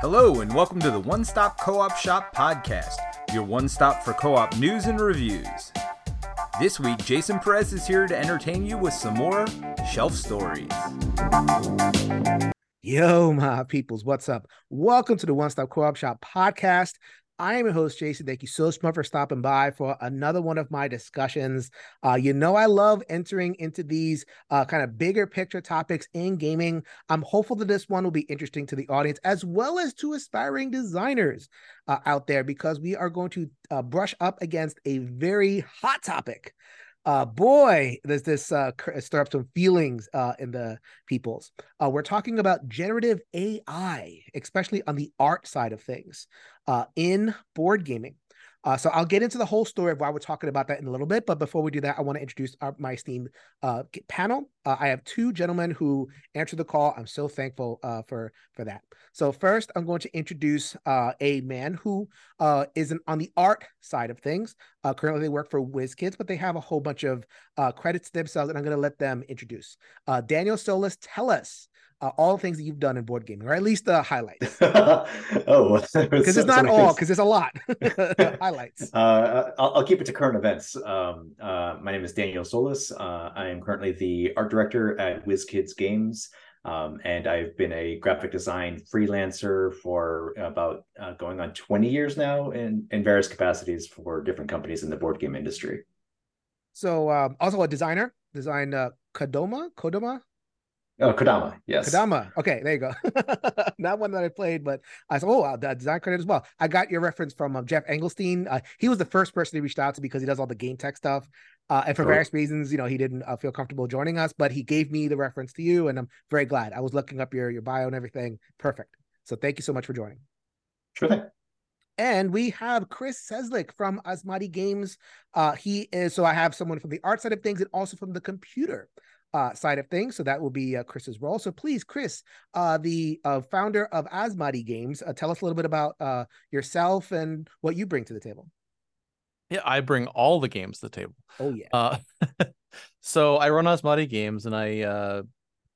Hello, and welcome to the One Stop Co op Shop podcast, your one stop for co op news and reviews. This week, Jason Perez is here to entertain you with some more shelf stories. Yo, my peoples, what's up? Welcome to the One Stop Co op Shop podcast. I am your host, Jason. Thank you so much for stopping by for another one of my discussions. Uh, you know, I love entering into these uh, kind of bigger picture topics in gaming. I'm hopeful that this one will be interesting to the audience as well as to aspiring designers uh, out there because we are going to uh, brush up against a very hot topic uh, boy, does this uh, stir up some feelings uh, in the peoples. Uh, we're talking about generative AI, especially on the art side of things uh, in board gaming. Uh, so I'll get into the whole story of why we're talking about that in a little bit. But before we do that, I want to introduce our, my esteemed uh, panel. Uh, I have two gentlemen who answered the call. I'm so thankful uh, for for that. So first, I'm going to introduce uh, a man who uh, is an, on the art side of things. currently, they work for WizKids, but they have a whole bunch of credits themselves, and I'm going to let them introduce. Daniel Solis, tell us uh, all the things that you've done in board gaming, or at least the highlights. oh, because so, it's not so all, because there's a lot. highlights. Uh, I'll, I'll, keep it to current events. Um, uh, my name is Daniel Solis. Uh, I am currently the art director at WizKids Games. Um, and I've been a graphic design freelancer for about uh, going on 20 years now in, in various capacities for different companies in the board game industry. So, um, also a designer, designed uh, Kodama, Kodama, Oh, Kodama, yes. Kodama. Okay, there you go. Not one that I played, but I said, oh, wow, the design credit as well. I got your reference from um, Geoff Engelstein. Uh, he was the first person he reached out to because he does all the game tech stuff. Uh, and for sure. various reasons, you know, he didn't uh, feel comfortable joining us, but he gave me the reference to you, and I'm very glad. I was looking up your your bio and everything. Perfect. So thank you so much for joining. Sure thing. And we have Chris Cieslik from Asmadi Games. Uh, he is so I have someone from the art side of things and also from the computer uh, side of things. So that will be uh, Chris's role. So please, Chris, uh, the uh, founder of Asmadi Games, uh, tell us a little bit about uh, yourself and what you bring to the table. Yeah, I bring all the games to the table. Oh yeah. so I run Asmadi Games, and I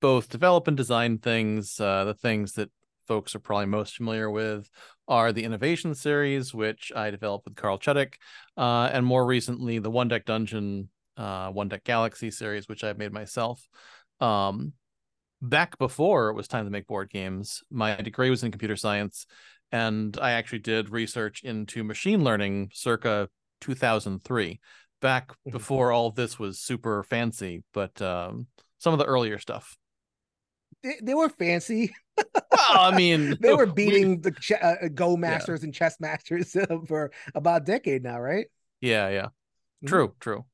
both develop and design things. the things that folks are probably most familiar with are the Innovation series, which I developed with Carl Chudyk, and more recently the One Deck Dungeon uh, One Deck Galaxy series, which I've made myself. Um, back before it was time to make board games, my degree was in computer science, and I actually did research into machine learning circa 2003, back mm-hmm. before all this was super fancy, but um, some of the earlier stuff. They, they were fancy. well, I mean, they were beating we, the ch- uh, Go masters yeah. and chess masters for about a decade now, right? Yeah, yeah. True, mm-hmm. true.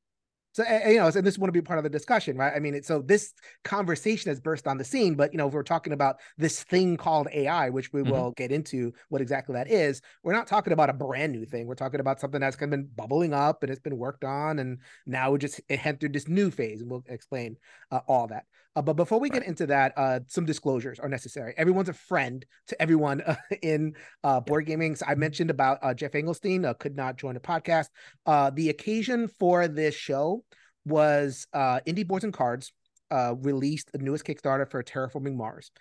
So you know, and this want to be part of the discussion, right? I mean, so this conversation has burst on the scene, but you know, if we're talking about this thing called AI, which we mm-hmm. will get into what exactly that is, we're not talking about a brand new thing. We're talking about something that's kind of been bubbling up and it's been worked on, and now we just it entered this new phase, and we'll explain uh, all that. Uh, but before we right. get into that, uh, some disclosures are necessary. Everyone's a friend to everyone uh, in uh, board gaming. So I mentioned about uh, Geoff Engelstein uh, could not join the podcast. the occasion for this show was Indie Boards and Cards released the newest Kickstarter for Terraforming Mars.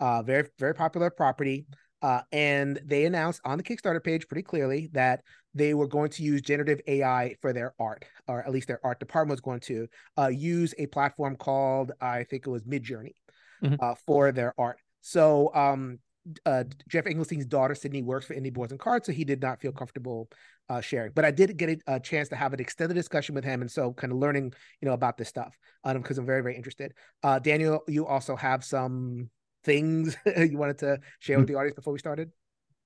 very very popular property. Uh, and they announced on the Kickstarter page pretty clearly that they were going to use generative AI for their art, or at least their art department was going to uh, use a platform called, I think it was Midjourney, mm-hmm. uh, for their art. So um, uh, Geoff Engelstein's daughter Sydney works for Indie Boards and Cards, so he did not feel comfortable uh, sharing. But I did get a, chance to have an extended discussion with him, and so kind of learning, you know, about this stuff because I'm very, very interested. Uh, Daniel, you also have some things you wanted to share with mm. the audience before we started?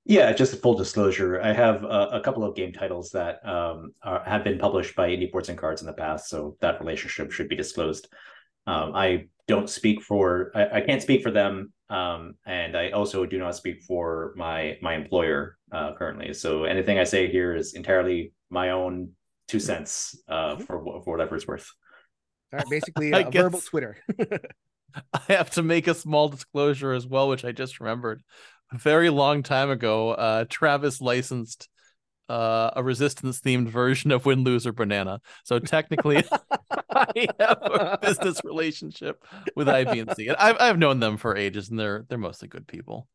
Yeah, just a full disclosure. I have a, a couple of game titles that um, are, have been published by Indie Boards and Cards in the past, so that relationship should be disclosed. Um, I don't speak for, I, I can't speak for them, um, and I also do not speak for my my employer uh, currently. So anything I say here is entirely my own two cents uh, mm-hmm. for for whatever it's worth. All right, basically a guess... verbal Twitter. I have to make a small disclosure as well, which I just remembered. A very long time ago, uh, Travis licensed uh, a resistance themed version of Win, Lose, or Banana. So technically, I have a business relationship with IBNC, and I've I've known them for ages, and they're they're mostly good people.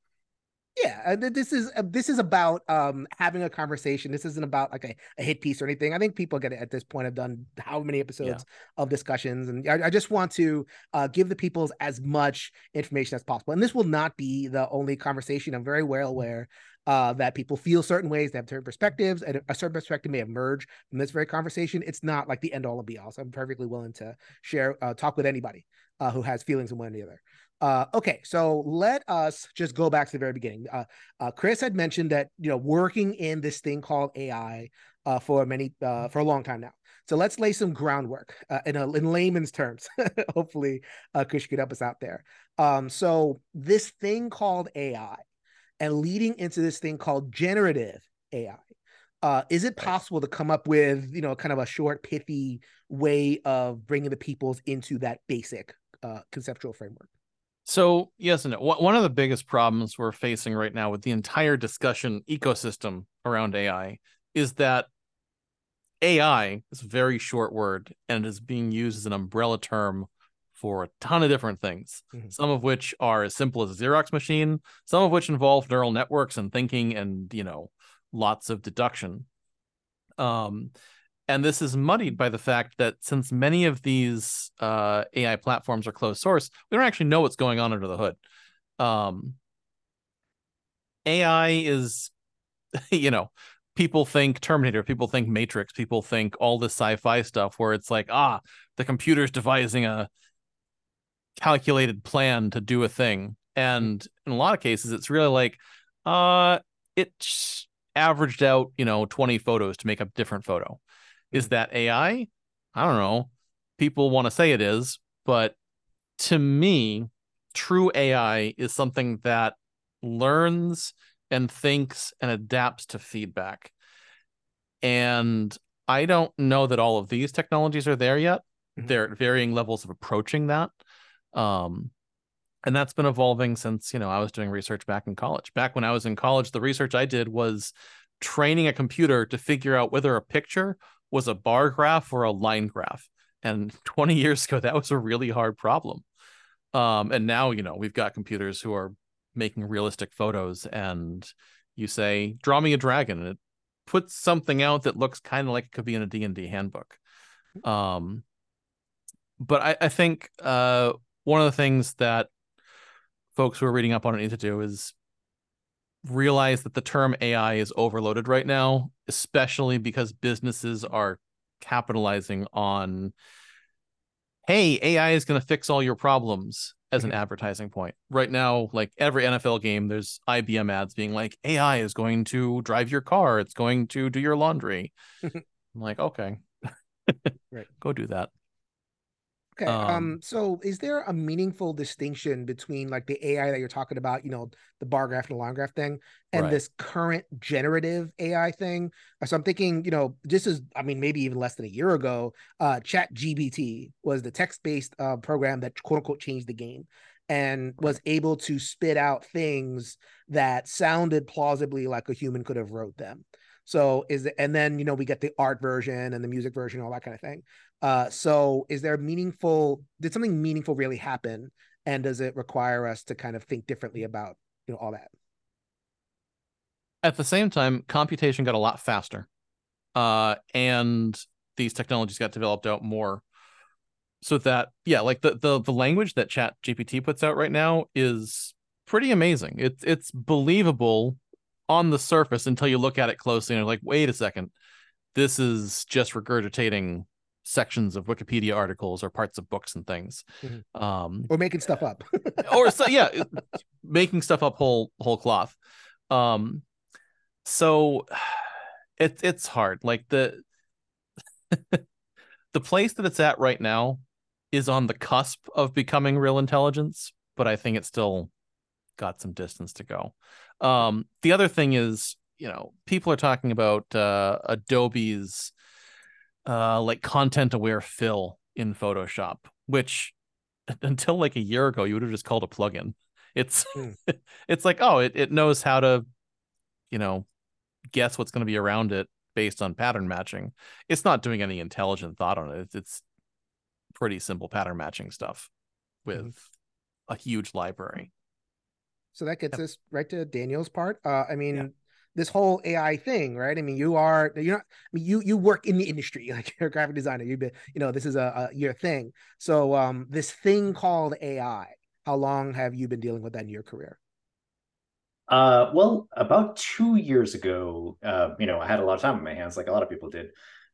Yeah, this is uh, this is about um having a conversation. This isn't about like a, a hit piece or anything. I think people get it at this point i've done how many episodes yeah. of discussions, and I, I just want to uh, give the people's as much information as possible. And this will not be the only conversation. I'm very well aware uh, that people feel certain ways, they have certain perspectives, and a certain perspective may emerge from this very conversation. It's not like the end all and be all. So I'm perfectly willing to share, uh, talk with anybody uh, who has feelings in one or the other. Uh, okay, so let us just go back to the very beginning. Uh, uh, Chris had mentioned that you know working in this thing called AI uh, for many uh, for a long time now. So let's lay some groundwork uh, in a, in layman's terms. Hopefully, uh, Chris could help us out there. Um, so this thing called AI, and leading into this thing called generative AI. Uh, is it possible to come up with you know kind of a short pithy way of bringing the peoples into that basic uh, conceptual framework so yes and no. One of the biggest problems we're facing right now with the entire discussion ecosystem around AI is that AI is a very short word and is being used as an umbrella term for a ton of different things. Mm-hmm. Some of which are as simple as a Xerox machine, some of which involve neural networks and thinking and you know lots of deduction. Um, and this is muddied by the fact that since many of these uh, AI platforms are closed source, we don't actually know what's going on under the hood. Um, AI is, you know, people think Terminator, people think Matrix, people think all this sci-fi stuff where it's like, ah, the computer's devising a calculated plan to do a thing. And in a lot of cases, it's really like, uh, it averaged out, you know, 20 photos to make a different photo. Is that AI? I don't know. People want to say it is, but to me, true AI is something that learns and thinks and adapts to feedback. And I don't know that all of these technologies are there yet. Mm-hmm. They're at varying levels of approaching that. Um, and that's been evolving since, you know, I was doing research back in college. Back when I was in college, the research I did was training a computer to figure out whether a picture was a bar graph or a line graph. And 20 years ago, that was a really hard problem. Um, and now, you know, we've got computers who are making realistic photos and you say, draw me a dragon. And it puts something out that looks kind of like it could be in a D&D handbook. Um, but I, I think uh, one of the things that folks who are reading up on it need to do is realize that the term AI is overloaded right now, especially because businesses are capitalizing on, hey, AI is going to fix all your problems as an mm-hmm. advertising point. Right now, like every NFL game, there's IBM ads being like, AI is going to drive your car, it's going to do your laundry. I'm like, okay, right. go do that. Okay. Um, um, so is there a meaningful distinction between like the AI that you're talking about, you know, the bar graph and the line graph thing, and right. this current generative AI thing? So I'm thinking, you know, this is, I mean, maybe even less than a year ago, uh, Chat GPT was the text-based uh, program that quote unquote changed the game and was able to spit out things that sounded plausibly like a human could have wrote them. So is it, and then you know we get the art version and the music version, all that kind of thing. Uh, so is there meaningful? Did something meaningful really happen? And does it require us to kind of think differently about you know all that? At the same time, computation got a lot faster, uh, and these technologies got developed out more. So that yeah, like the the the language that Chat GPT puts out right now is pretty amazing. It's it's believable on the surface until you look at it closely and you're like, wait a second, this is just regurgitating sections of Wikipedia articles or parts of books and things. Mm-hmm. Um, or making stuff up. or so yeah, making stuff up whole whole cloth. Um so it's it's hard. Like the the place that it's at right now is on the cusp of becoming real intelligence, but I think it's still got some distance to go. Um the other thing is, you know, people are talking about uh Adobe's uh like content aware fill in Photoshop, which until like a year ago you would have just called a plugin. It's mm. it's like, oh, it, it knows how to, you know, guess what's going to be around it based on pattern matching. It's not doing any intelligent thought on it. It's, pretty simple pattern matching stuff with mm. a huge library. So that gets yep. us right to Daniel's part. Uh, I mean, yeah. this whole AI thing, right? I mean, you are you're not. I mean, you you work in the industry, like you're a graphic designer. You've been, you know, this is a, a your thing. So, um, this thing called AI. How long have you been dealing with that in your career? Uh, well, about two years ago, uh, you know, I had a lot of time on my hands, like a lot of people did,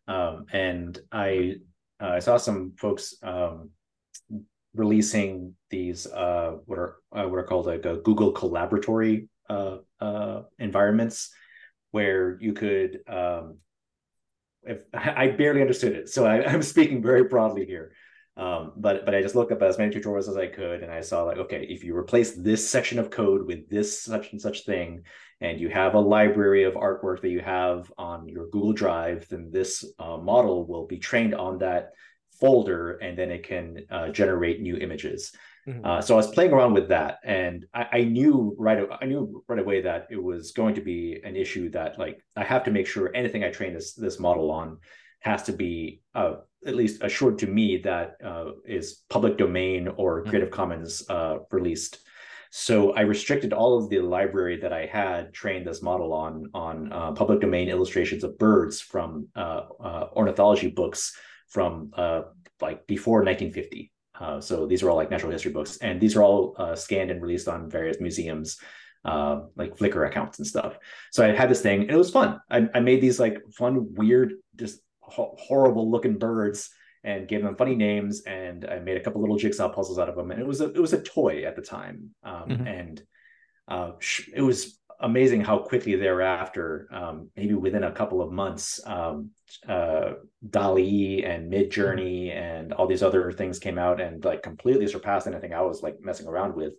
um, and I uh, I saw some folks um, releasing these uh, what are uh, what are called like a Google Colaboratory uh, uh, environments, where you could. Um, if I barely understood it, so I, I'm speaking very broadly here. Um, but but I just looked up as many tutorials as I could, and I saw like, okay, if you replace this section of code with this such and such thing, and you have a library of artwork that you have on your Google Drive, then this uh, model will be trained on that folder, and then it can uh, generate new images. Mm-hmm. Uh, so I was playing around with that, and I, I, knew right I knew right away that it was going to be an issue that like I have to make sure anything I train this this model on has to be uh, at least assured to me that uh, is public domain or mm-hmm. Creative Commons uh, released. So I restricted all of the library that I had trained this model on on uh, public domain illustrations of birds from uh, uh, ornithology books from uh, like before 1950. so these are all like natural history books, and these are all scanned and released on various museums. Uh, like Flickr accounts and stuff. So I had this thing, and it was fun. I, I made these like fun, weird, just ho- horrible looking birds and gave them funny names and I made a couple little jigsaw puzzles out of them and it was a it was a toy at the time um, mm-hmm. and uh, it was amazing how quickly thereafter um, maybe within a couple of months um, uh, DALL-E and Midjourney and all these other things came out and like completely surpassed anything I was like messing around with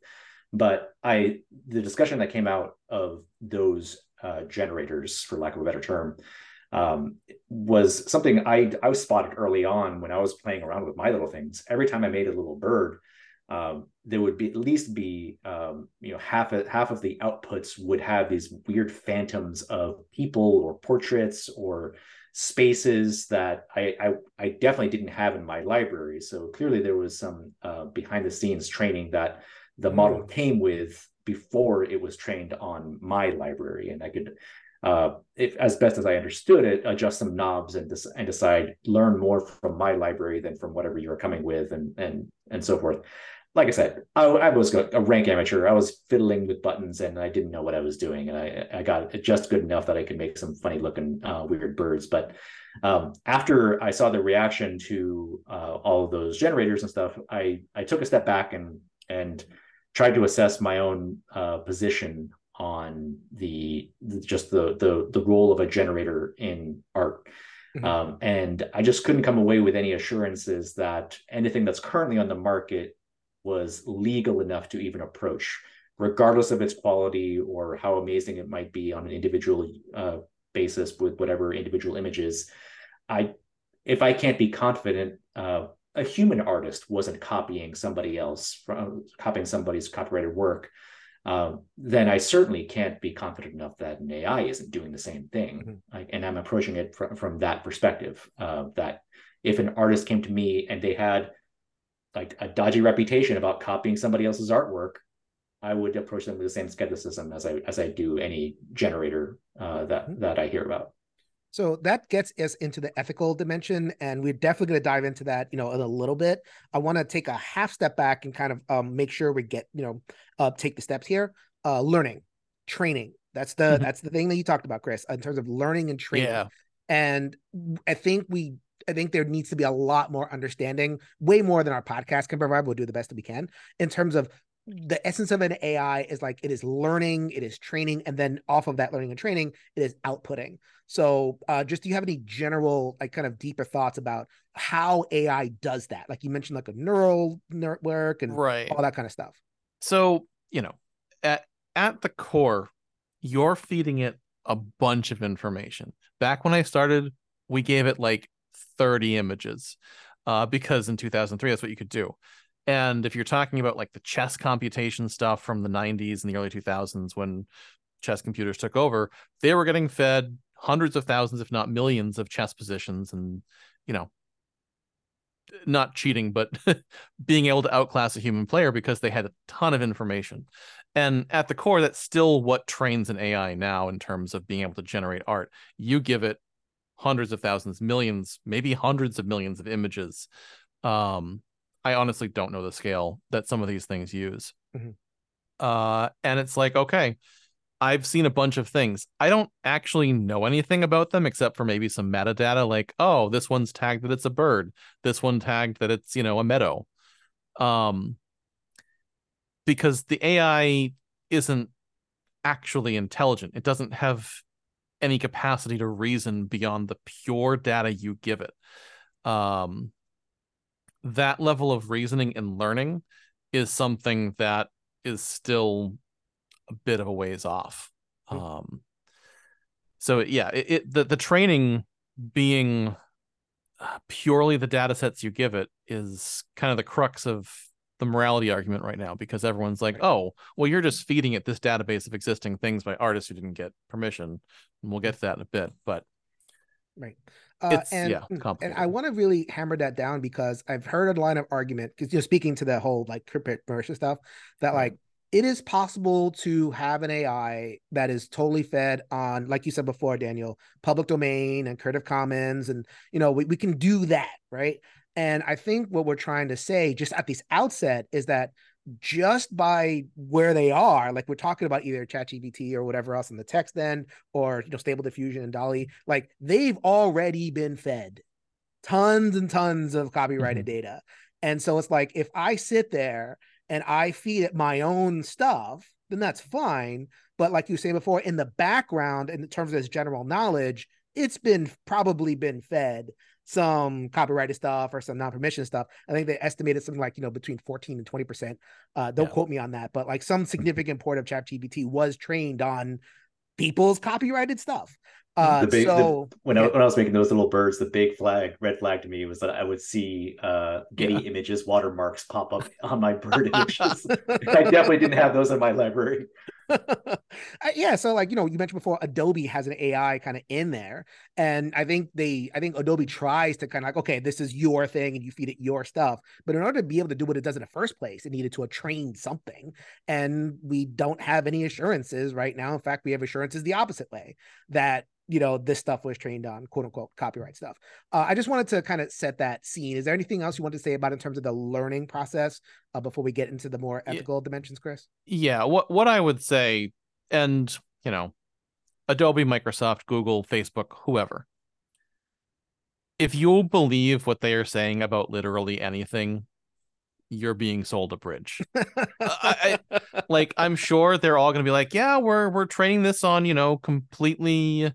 but I the discussion that came out of those uh, generators for lack of a better term um, was something I I was spotted early on when I was playing around with my little things. Every time I made a little bird, um, there would be at least be um, you know half of, half of the outputs would have these weird phantoms of people or portraits or spaces that I, I, I definitely didn't have in my library. So clearly there was some uh, behind the scenes training that the model mm. came with before it was trained on my library, and I could uh, if as best as I understood it, adjust some knobs and des- and decide learn more from my library than from whatever you are coming with, and and and so forth. Like I said, I, I was a rank amateur. I was fiddling with buttons and I didn't know what I was doing, and I I got just good enough that I could make some funny looking uh, weird birds. But um, after I saw the reaction to uh, all of those generators and stuff, I I took a step back and and tried to assess my own uh, position on the, the just the, the the role of a generator in art. Mm-hmm. Um, and I just couldn't come away with any assurances that anything that's currently on the market was legal enough to even approach, regardless of its quality or how amazing it might be on an individual uh, basis with whatever individual images. I, if I can't be confident, uh, a human artist wasn't copying somebody else from copying somebody's copyrighted work uh, then I certainly can't be confident enough that an AI isn't doing the same thing. Mm-hmm. and I'm approaching it fr- from that perspective. Uh, that if an artist came to me and they had like a dodgy reputation about copying somebody else's artwork, I would approach them with the same skepticism as I as I do any generator uh, that mm-hmm. that I hear about. So that gets us into the ethical dimension, and we're definitely going to dive into that, you know, in a little bit. I want to take a half step back and kind of um, make sure we get, you know, uh, take the steps here. Uh, learning, training. That's the mm-hmm. that's the thing that you talked about, Chris, in terms of learning and training. Yeah. And I think we I think there needs to be a lot more understanding, way more than our podcast can provide. We'll do the best that we can in terms of the essence of an AI is like it is learning, it is training, and then off of that learning and training, it is outputting. So, uh, just do you have any general, like, kind of deeper thoughts about how AI does that? Like you mentioned, like a neural network and right. all that kind of stuff. So, you know, at at the core, you're feeding it a bunch of information. Back when I started, we gave it like 30 images, uh, because in 2003, that's what you could do. And if you're talking about like the chess computation stuff from the 90s and the early 2000s when chess computers took over, they were getting fed hundreds of thousands, if not millions, of chess positions. And, you know, not cheating, but being able to outclass a human player because they had a ton of information. And at the core, that's still what trains an AI now in terms of being able to generate art. You give it hundreds of thousands, millions, maybe hundreds of millions of images. Um, I honestly don't know the scale that some of these things use. Mm-hmm. Uh, and it's like, okay, I've seen a bunch of things. I don't actually know anything about them except for maybe some metadata like, oh, this one's tagged that it's a bird. This one tagged that it's, you know, a meadow. Um because the AI isn't actually intelligent. It doesn't have any capacity to reason beyond the pure data you give it. Um that level of reasoning and learning is something that is still a bit of a ways off. Mm-hmm. Um, so yeah, it, it, the the training being uh, purely the data sets you give it is kind of the crux of the morality argument right now because everyone's like, oh, well, you're just feeding it this database of existing things by artists who didn't get permission, and we'll get to that in a bit. But right. Uh, and, yeah, and I want to really hammer that down because I've heard a line of argument because you know speaking to the whole like crypto stuff that like it is possible to have an AI that is totally fed on, like you said before, Daniel, public domain and Creative Commons. And, you know, we, we can do that, right? And I think what we're trying to say just at this outset is that just by where they are, like we're talking about either ChatGPT or whatever else in the text then, or, you know, Stable Diffusion and DALL-E, like they've already been fed tons and tons of copyrighted mm-hmm. data. And so it's like if I sit there and I feed it my own stuff, then that's fine. But like you say before, in the background, in terms of its general knowledge, it's been probably been fed some copyrighted stuff or some non-permission stuff. I think they estimated something like, you know, between 14 and 20%. Uh, don't yeah. quote me on that, but like some significant port of ChatGPT was trained on people's copyrighted stuff. Uh, big, so the, when, yeah. I, when I was making those little birds, the big flag, red flag to me was that I would see uh, Getty yeah. Images watermarks pop up on my bird images. I definitely didn't have those in my library. yeah, so like you know, you mentioned before, Adobe has an AI kind of in there, and I think they, I think Adobe tries to kind of like, okay, this is your thing, and you feed it your stuff. But in order to be able to do what it does in the first place, it needed to have trained something, and we don't have any assurances right now. In fact, we have assurances the opposite way that you know this stuff was trained on quote unquote copyright stuff uh, i just wanted to kind of set that scene is there anything else you want to say about in terms of the learning process uh, before we get into the more ethical yeah. dimensions chris yeah what what i would say and you know adobe microsoft google facebook whoever if you believe what they are saying about literally anything you're being sold a bridge. I, I, like I'm sure they're all going to be like, yeah, we're we're training this on you know completely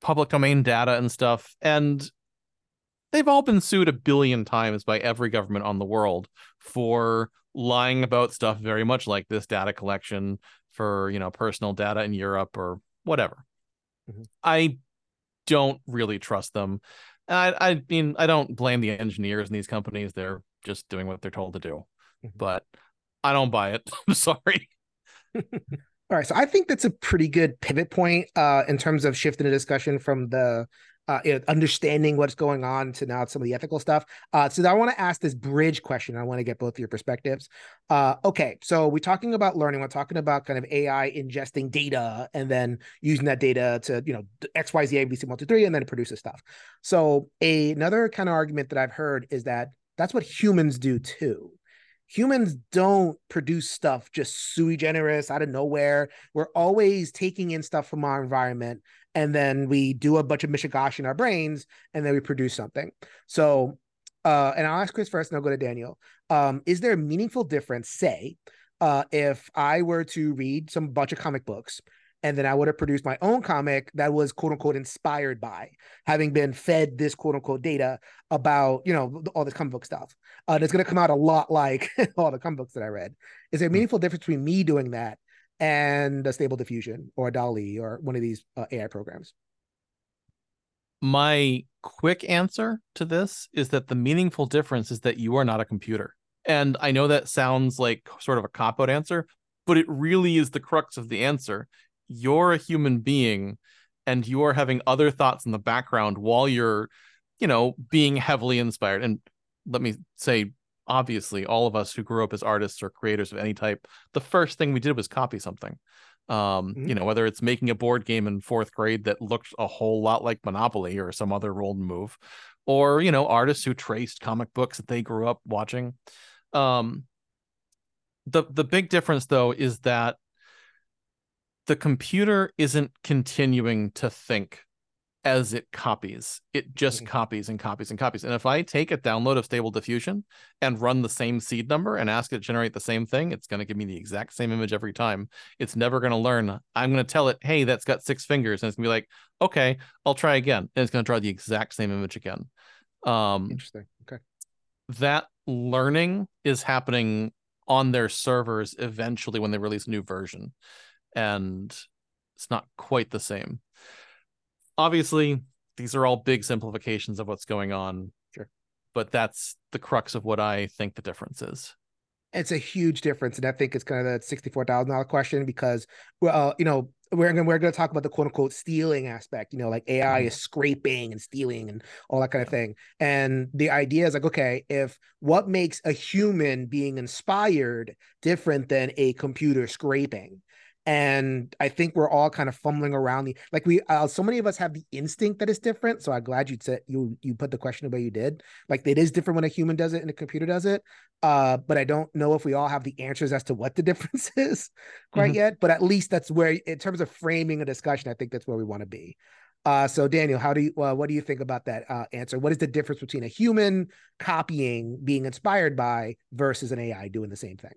public domain data and stuff. And they've all been sued a billion times by every government on the world for lying about stuff very much like this data collection for, you know, personal data in Europe or whatever. Mm-hmm. I don't really trust them. I, I mean, I don't blame the engineers in these companies. They're just doing what they're told to do. Mm-hmm. But I don't buy it. I'm sorry. All right, so I think that's a pretty good pivot point uh, in terms of shifting the discussion from the uh, you know, understanding what's going on to now some of the ethical stuff. Uh, so I want to ask this bridge question. I want to get both your perspectives. Uh, okay, so we're talking about learning. We're talking about kind of AI ingesting data and then using that data to you know X, Y, Z, A, B, C, one, two, three, and then it produces stuff. So a, another kind of argument that I've heard is that that's what humans do too humans don't produce stuff just sui generis out of nowhere. We're always taking in stuff from our environment and then we do a bunch of mishigash in our brains and then we produce something. So, uh, and I'll ask Chris first and I'll go to Daniel. Um, is there a meaningful difference, say, uh, if I were to read some bunch of comic books and then I would have produced my own comic that was quote unquote inspired by having been fed this quote unquote data about you know all this comic book stuff. Uh, and it's going to come out a lot like all the comic books that I read. Is there a hmm. meaningful difference between me doing that and a Stable Diffusion or a DALL-E or one of these uh, AI programs? My quick answer to this is that the meaningful difference is that you are not a computer. And I know that sounds like sort of a cop out answer, but it really is the crux of the answer you're a human being and you're having other thoughts in the background while you're you know, being heavily inspired. And let me say, obviously, all of us who grew up as artists or creators of any type, the first thing we did was copy something. Um, Mhm. you know, whether it's making a board game in fourth grade that looked a whole lot like Monopoly or some other rolled move, or you know, artists who traced comic books that they grew up watching. Um, the the big difference though is that the computer isn't continuing to think as it copies. It just Mhm. copies and copies and copies. And if I take a download of Stable Diffusion and run the same seed number and ask it to generate the same thing, it's going to give me the exact same image every time. It's never going to learn. I'm going to tell it, hey, that's got six fingers. And it's going to be like, okay, I'll try again. And it's going to draw the exact same image again. Um, Interesting. Okay. that learning is happening on their servers eventually when they release a new version and it's not quite the same obviously these are all big simplifications of what's going on Sure. but that's the crux of what i think the difference is It's a huge difference, and I think it's kind of that sixty-four thousand dollar question because, well, you know, we're gonna we're gonna talk about the quote unquote stealing aspect. You know, like AI mm-hmm. is scraping and stealing and all that kind of thing. And the idea is like, okay, if what makes a human being inspired different than a computer scraping? And I think we're all kind of fumbling around the like we uh, so many of us have the instinct that it's different. So I'm glad you said you you put the question the way you did. Like it is different when a human does it and a computer does it uh but i don't know if we all have the answers as to what the difference is quite Mhm. yet but at least that's where in terms of framing a discussion i think that's where we want to be uh so daniel how do you uh, what do you think about that uh answer what is the difference between a human copying being inspired by versus an ai doing the same thing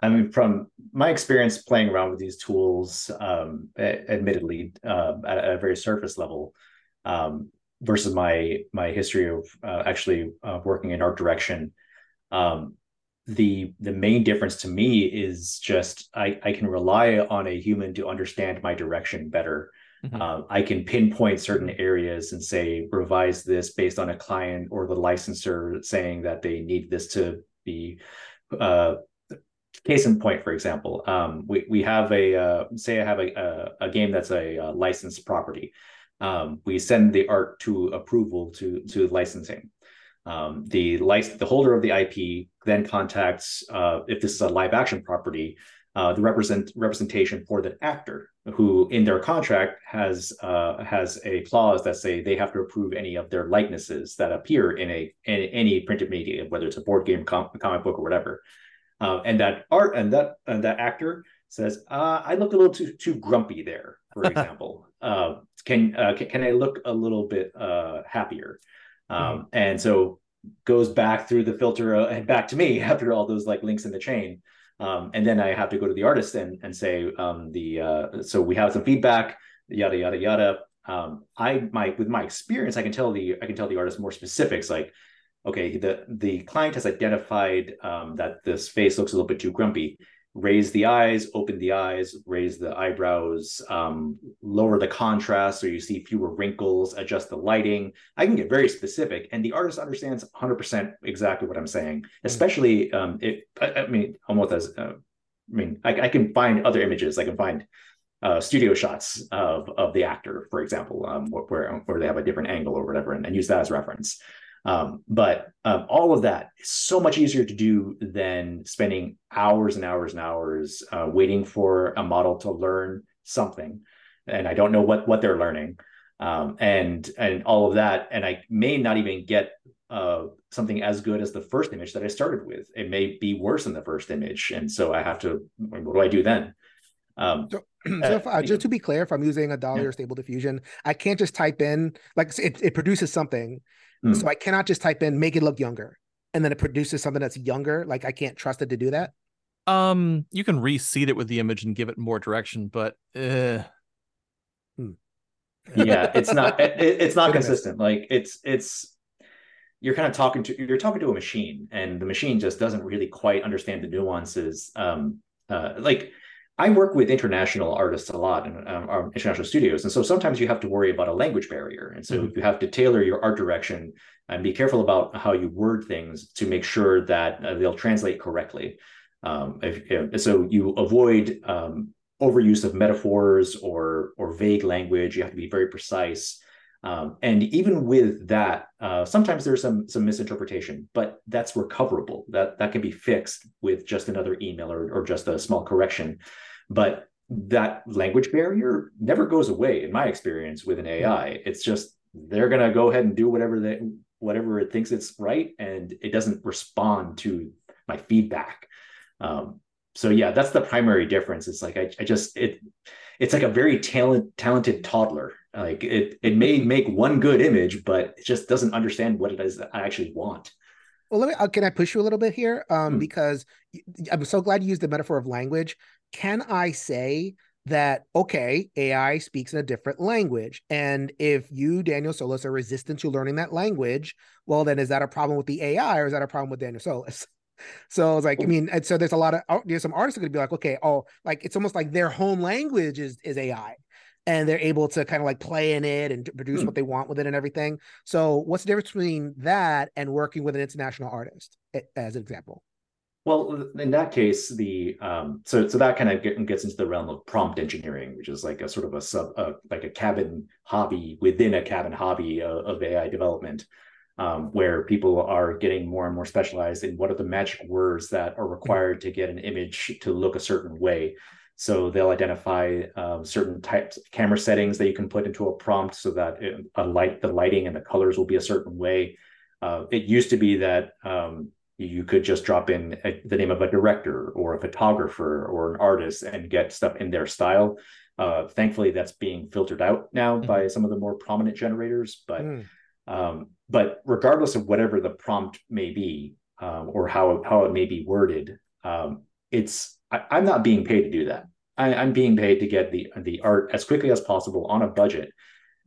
I mean, from my experience playing around with these tools, um, admittedly uh, at, a very surface level, um, versus my my history of uh, actually uh, working in art direction, um, the the main difference to me is just I, I can rely on a human to understand my direction better. Mhm. Uh, I can pinpoint certain areas and say revise this based on a client or the licensor saying that they need this to be uh, case in point, for example, um, we we have a uh, say I have a, a a game that's a, uh licensed property. Um, we send the art to approval to to licensing. Um, the license the holder of the IP then contacts uh, if this is a live action property, uh, the represent representation for the actor who in their contract has uh, has a clause that say they have to approve any of their likenesses that appear in a in any printed media, whether it's a board game, com- comic book, or whatever. Uh, and that art and that and that actor says, uh, "I look a little too too grumpy there." For example, uh, can, uh, can can I look a little bit uh, happier? Um, And so goes back through the filter uh, and back to me after all those like links in the chain. Um, and then I have to go to the artist and and say um, the uh, so we have some feedback, yada yada yada. Um, I my with my experience, I can tell the I can tell the artist more specifics like okay, the the client has identified um, that this face looks a little bit too grumpy. Raise the eyes, open the eyes, raise the eyebrows, um, lower the contrast so you see fewer wrinkles, adjust the lighting. I can get very specific, and the artist understands 100% exactly what I'm saying. Especially, um, it, I, I mean, almost as uh, I mean, I, I can find other images. I can find uh, studio shots of of the actor, for example, um, where where they have a different angle or whatever, and, and use that as reference. Um, but um, all of that is so much easier to do than spending hours and hours and hours uh, waiting for a model to learn something, and I don't know what what they're learning, um, and and all of that, and I may not even get uh, something as good as the first image that I started with. It may be worse than the first image, and so I have to. What do I do then? Um, so, so if, uh, just to be clear if i'm using a DALL-E Yeah. or stable diffusion i can't just type in like it, it produces something Hmm. so i cannot just type in make it look younger and then it produces something that's younger like i can't trust it to do that um you can reseed it with the image and give it more direction but uh, yeah it's not it, it's not Hit or miss. consistent like it's it's you're kind of talking to you're talking to a machine and the machine just doesn't really quite understand the nuances um uh like i work with international artists a lot and um, our international studios and so sometimes you have to worry about a language barrier and so Mhm. you have to tailor your art direction and be careful about how you word things to make sure that uh, they'll translate correctly um if, if so you avoid um overuse of metaphors or or vague language you have to be very precise Um, and even with that, uh, sometimes there's some some misinterpretation, but that's recoverable. That that can be fixed with just another email or, or just a small correction. But that language barrier never goes away in my experience with an AI. It's just they're gonna go ahead and do whatever they whatever it thinks it's right, and it doesn't respond to my feedback. Um, so yeah, that's the primary difference. It's like I, I just it it's like a very talent talented toddler like it, it may make one good image, but it just doesn't understand what it is that I actually want. Well, let me. Uh, can I push you a little bit here? Um, hmm. because I'm so glad you used the metaphor of language. Can I say that okay, AI speaks in a different language, and if you, Daniel Solis, are resistant to learning that language, well, then is that a problem with the AI or is that a problem with Daniel Solis? So I was like, I mean, so there's a lot of there's some artists are going to be like, okay, oh, like it's almost like their home language is is AI and they're able to kind of like play in it and produce mm. what they want with it and everything. So, what's the difference between that and working with an international artist, as an example? Well, in that case, the um, so so that kind of get, gets into the realm of prompt engineering, which is like a sort of a sub, uh, like a cabin hobby within a cabin hobby of, of AI development, um, where people are getting more and more specialized in what are the magic words that are required to get an image to look a certain way. So they'll identify um, certain types of camera settings that you can put into a prompt so that it, a light, the lighting and the colors will be a certain way. Uh, it used to be that um, you could just drop in a, the name of a director or a photographer or an artist and get stuff in their style. Uh, thankfully, that's being filtered out now mm-hmm. by some of the more prominent generators. But mm. um, but regardless of whatever the prompt may be um, or how how it may be worded, um, it's I, am not being paid to do that. I, am being paid to get the the art as quickly as possible on a budget,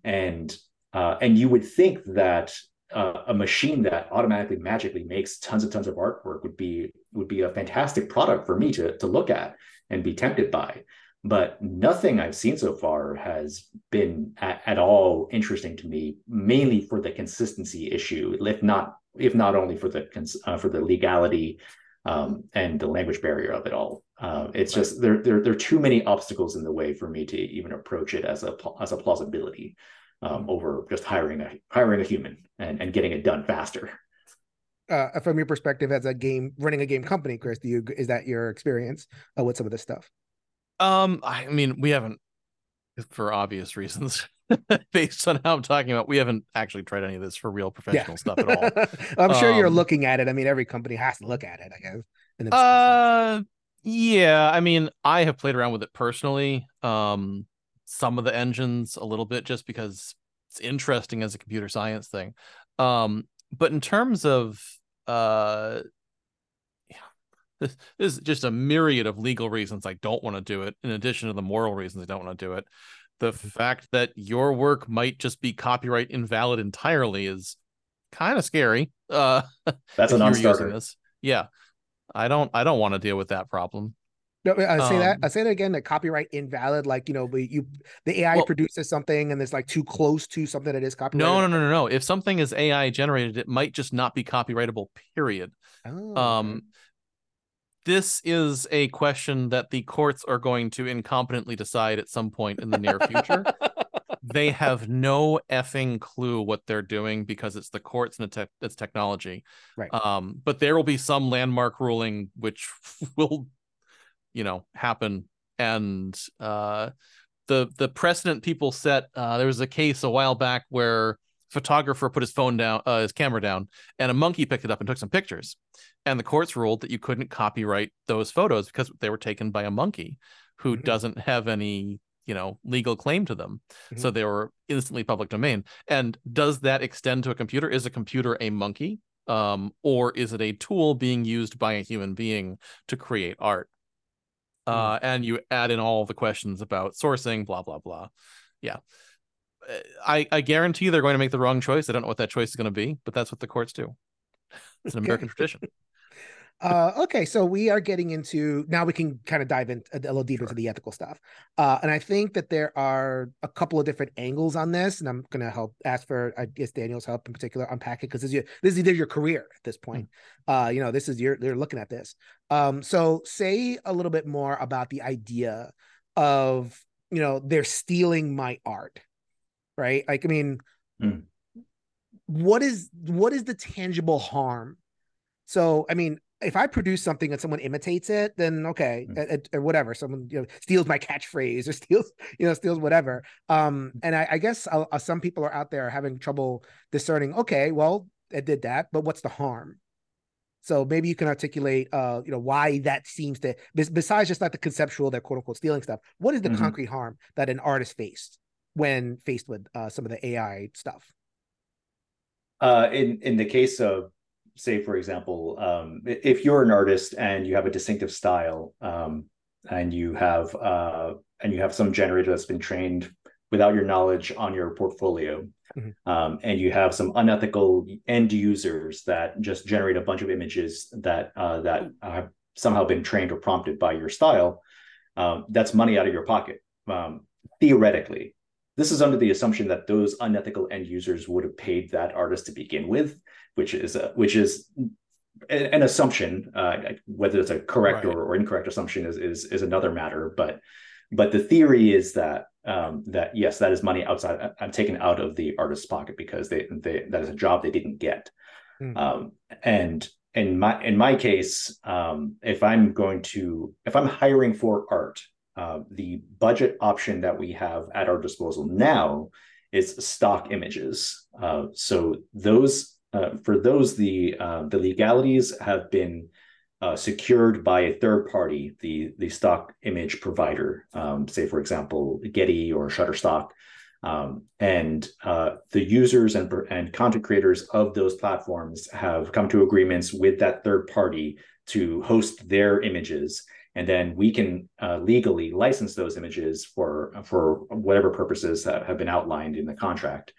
and uh, and you would think that uh, a machine that automatically magically makes tons and tons of artwork would be would be a fantastic product for me to to look at and be tempted by. But nothing I've seen so far has been at, at all interesting to me, mainly for the consistency issue, if not if not only for the uh, for the legality um, and the language barrier of it all. Uh, it's right. just there, there there are too many obstacles in the way for me to even approach it as a as a plausibility um, over just hiring a hiring a human and, and getting it done faster. Uh, from your perspective as a game running a game company, Chris, do you is that your experience uh, with some of this stuff? Um, I mean, we haven't, for obvious reasons, based on how I'm talking about, we haven't actually tried any of this for real professional yeah. stuff at all. I'm sure um, you're looking at it. I mean, every company has to look at it, I guess. Uh, yeah. I mean, I have played around with it personally. Um, some of the engines a little bit just because it's interesting as a computer science thing. Um, but in terms of uh this, this is just a myriad of legal reasons I don't want to do it, in addition to the moral reasons I don't want to do it the fact that your work might just be copyright invalid entirely is kind of scary. Uh, That's a non-starter. This. Yeah, I don't. I don't want to deal with that problem. No, I say um, that. I say that again. That copyright invalid, like you know, you the AI well, produces something and it's like too close to something that is copyrighted. No, no, no, no, no. If something is AI generated, it might just not be copyrightable. Period. Oh, um, this is a question that the courts are going to incompetently decide at some point in the near future. they have no effing clue what they're doing because it's the courts and it's technology. Right. Um, but there will be some landmark ruling which will, you know, happen. And uh, the the precedent people set. Uh, there was a case a while back where photographer put his phone down, uh, his camera down, and a monkey picked it up and took some pictures. And the courts ruled that you couldn't copyright those photos because they were taken by a monkey who mm-hmm. doesn't have any, you know, legal claim to them. Mm-hmm. So they were instantly public domain. And does that extend to a computer? Is a computer a monkey? Um, or is it a tool being used by a human being to create art? Mm-hmm. Uh, and you add in all the questions about sourcing, blah, blah, blah. Yeah. I, I guarantee they're going to make the wrong choice. I don't know what that choice is going to be, but that's what the courts do. It's an American tradition. Uh, okay, so we are getting into now. We can kind of dive in a, little deeper sure. into the ethical stuff, uh, and I think that there are a couple of different angles on this, and I'm going to help ask for I guess Daniel's help in particular unpack it because this is your, this is your career at this point. Mm. Uh, you know, this is your they're looking at this. Um, so say a little bit more about the idea of you know they're stealing my art right? Like, I mean, Mm. what is what is the tangible harm? So, I mean, if I produce something and someone imitates it, then okay, Mm. or whatever. Someone you know steals my catchphrase or steals you know steals whatever. Um, and I, I guess uh, uh, some people are out there having trouble discerning. Okay, well, it did that, but what's the harm? So maybe you can articulate, uh, you know, why that seems to besides just like the conceptual, that quote unquote stealing stuff. What is the Mhm. concrete harm that an artist faced when faced with uh, some of the AI stuff? Uh, in in the case of, say, for example, um, if you're an artist and you have a distinctive style, um, and you have uh, and you have some generator that's been trained without your knowledge on your portfolio, Mhm. um, and you have some unethical end users that just generate a bunch of images that uh, that have somehow been trained or prompted by your style, um, that's money out of your pocket. Um, theoretically, this is under the assumption that those unethical end users would have paid that artist to begin with, which is uh, which is an, an assumption. Uh, whether it's a correct Right. or, or incorrect assumption is, is is another matter. But but the theory is that um, that yes, that is money outside. I'm taken out of the artist's pocket because they they that is a job they didn't get. Hmm. Um, and in my in my case, um, if I'm going to if I'm hiring for art, uh, the budget option that we have at our disposal now is stock images. Uh, so those uh, for those the uh, the legalities have been uh, secured by a third party, the the stock image provider, um, say for example Getty or Shutterstock, um, and uh, the users and and content creators of those platforms have come to agreements with that third party to host their images. And then we can uh, legally license those images for for whatever purposes that have been outlined in the contract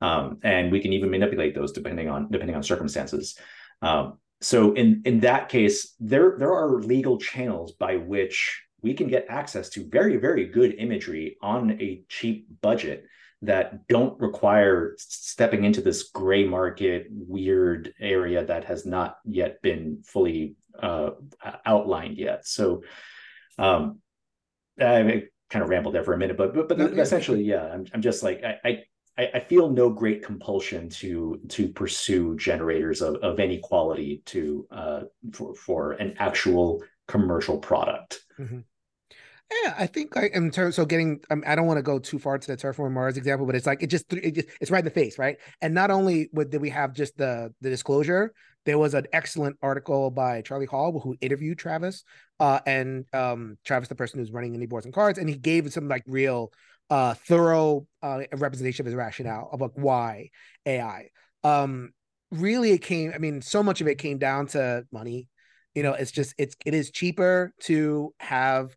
um, and we can even manipulate those depending on depending on circumstances um, so in in that case there there are legal channels by which we can get access to very very good imagery on a cheap budget that don't require stepping into this gray market weird area that has not yet been fully uh, outlined yet. So um, I kind of rambled there for a minute, but but, but No, essentially, yeah, I'm I'm just like I. I I feel no great compulsion to to pursue generators of, of any quality to uh, for for an actual commercial product. Yeah, I think like in terms so getting um, I don't want to go too far to the Terraform Mars example, but it's like it just it just it's right in the face, right? And not only would did we have just the the disclosure, there was an excellent article by Charlie Hall who interviewed Travis, uh, and um Travis, the person who's running Indie Boards and Cards, and he gave some like real uh thorough uh representation of his rationale of like why AI. Um really it came, I mean, so much of it came down to money. You know, it's just it's it is cheaper to have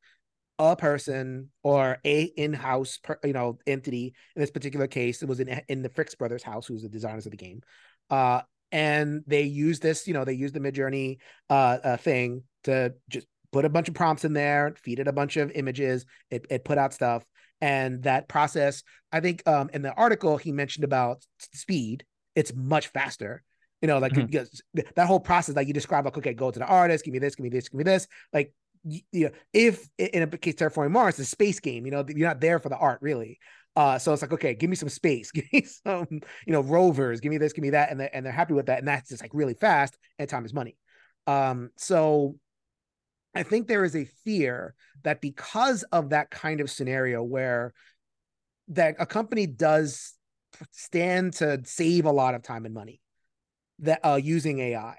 a person or a in-house per, you know entity in this particular case it was in in the Fryx brothers house who's the designers of the game uh and they use this you know they use the midjourney uh, uh thing to just put a bunch of prompts in there feed it a bunch of images it, it put out stuff and that process i think um in the article he mentioned about speed. It's much faster. You know like Mhm. because that whole process like you describe like okay go to the artist give me this give me this give me this. Like you know, if in a case Terraforming Mars, it's a space game, you know, you're not there for the art really. Uh, so it's like, okay, give me some space, give me some, you know, rovers, give me this, give me that, and they're, and they're happy with that, and that's just like really fast, and time is money. Um, so I think there is a fear that because of that kind of scenario where that a company does stand to save a lot of time and money that uh using AI,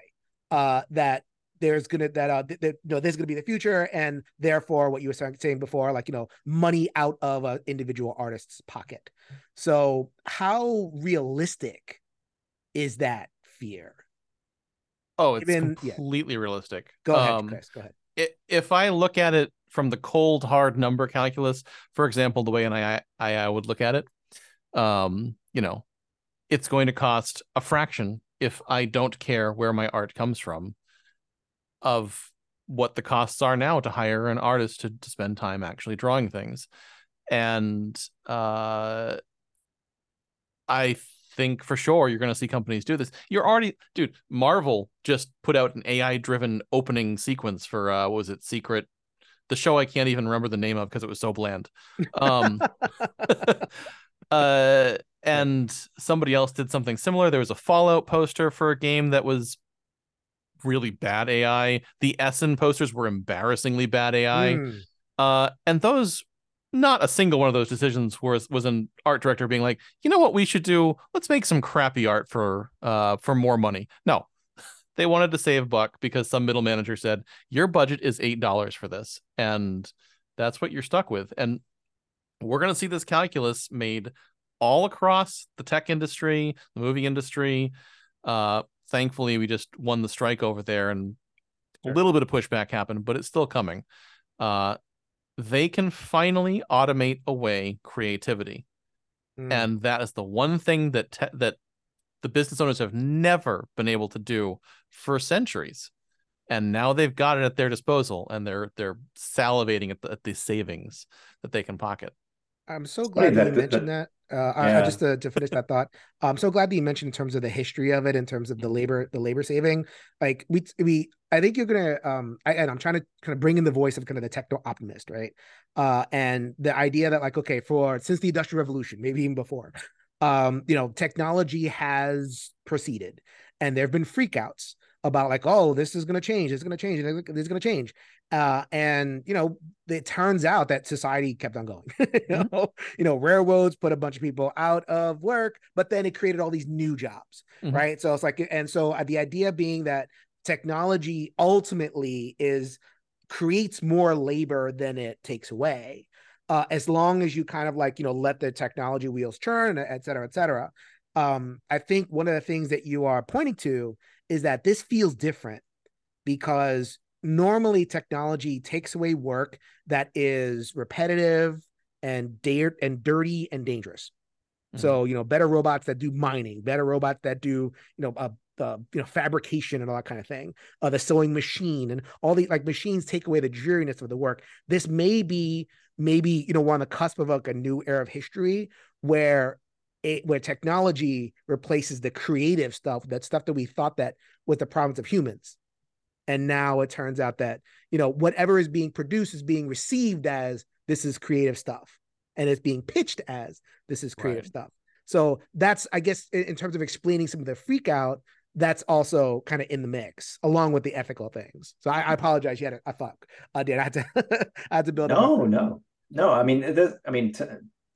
uh, that there's gonna that uh th- th- you know there's gonna be the future and therefore what you were saying before like you know money out of an individual artist's pocket so how realistic is that fear Oh, it's yeah. completely realistic. go ahead Um, chris go ahead if I look at it from the cold hard number calculus, for example, the way an I I would look at it, um, you know, it's going to cost a fraction if I don't care where my art comes from of what the costs are now to hire an artist to, to spend time actually drawing things. And uh I think for sure you're going to see companies do this. You're already, dude. Marvel just put out an AI-driven opening sequence for uh, what was it Secret, the show I can't even remember the name of because it was so bland. Um, uh, and somebody else did something similar. There was a Fallout poster for a game that was really bad AI. The Essen posters were embarrassingly bad AI. Mm. Uh, and those, not a single one of those decisions was was an art director being like, you know what we should do? Let's make some crappy art for uh for more money. No, they wanted to save buck because some middle manager said your budget is eight dollars for this, and that's what you're stuck with. And we're gonna see this calculus made all across the tech industry, the movie industry. Uh, thankfully, we just won the strike over there, and Sure. a little bit of pushback happened, but it's still coming. Uh, they can finally automate away creativity, Mm. and that is the one thing that te- that the business owners have never been able to do for centuries. And now they've got it at their disposal, and they're they're salivating at the, at the savings that they can pocket. I'm so glad that- that you mentioned that. Uh, I, I just to, to finish that thought, I'm so glad that you mentioned in terms of the history of it, in terms of the labor, the labor saving. Like we, we, I think you're gonna, um, I, and I'm trying to kind of bring in the voice of kind of the techno optimist, right? Uh, and the idea that like, okay, for since the Industrial Revolution, maybe even before, um, you know, technology has proceeded, and there have been freakouts about like, oh, this is gonna change, it's gonna change, this is gonna change, uh, and you know, it turns out that society kept on going. you know, you know, railroads put a bunch of people out of work, but then it created all these new jobs, Mhm. right? So it's like, and so uh, the idea being that technology ultimately is creates more labor than it takes away. Uh, as long as you kind of like, you know, let the technology wheels churn, et cetera, et cetera. Um, I think one of the things that you are pointing to is that this feels different because normally technology takes away work that is repetitive and dare and dirty and dangerous. So you know, better robots that do mining, better robots that do you know uh, uh, you know fabrication and all that kind of thing. Uh, the sewing machine and all the like machines take away the dreariness of the work. This may be maybe you know we're on the cusp of like a new era of history where it where technology replaces the creative stuff, that stuff that we thought that was the province of humans. And now it turns out that you know whatever is being produced is being received as this is creative stuff, and it's being pitched as this is creative Right. stuff. So that's I guess in, in terms of explaining some of the freak out, that's also kind of in the mix along with the ethical things. So I, I apologize. You had a, a fuck, uh, Dan. I had to I had to build. up. No, no, no. I mean, this, I mean, t-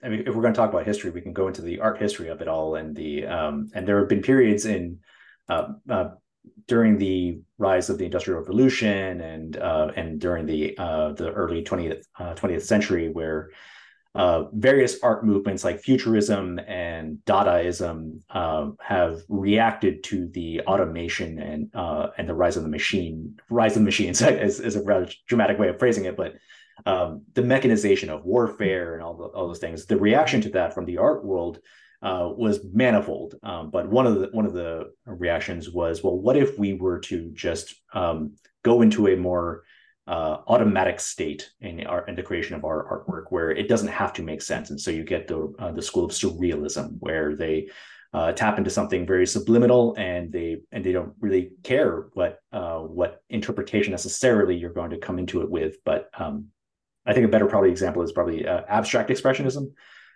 I mean, if we're going to talk about history, we can go into the art history of it all, and the um, and there have been periods in uh, uh, during the rise of the Industrial Revolution and uh, and during the uh, the early twentieth twentieth century where uh, various art movements like futurism and Dadaism uh, have reacted to the automation and uh, and the rise of the machine. Rise of machines is, is a rather dramatic way of phrasing it, but um, the mechanization of warfare and all the, all those things. The reaction to that from the art world uh, was manifold. Um, but one of the one of the reactions was, well, what if we were to just um, go into a more uh, automatic state in art in the creation of our artwork, where it doesn't have to make sense, and so you get the uh, the school of surrealism, where they uh, tap into something very subliminal, and they and they don't really care what uh, what interpretation necessarily you're going to come into it with. But um, I think a better probably example is probably uh, abstract expressionism.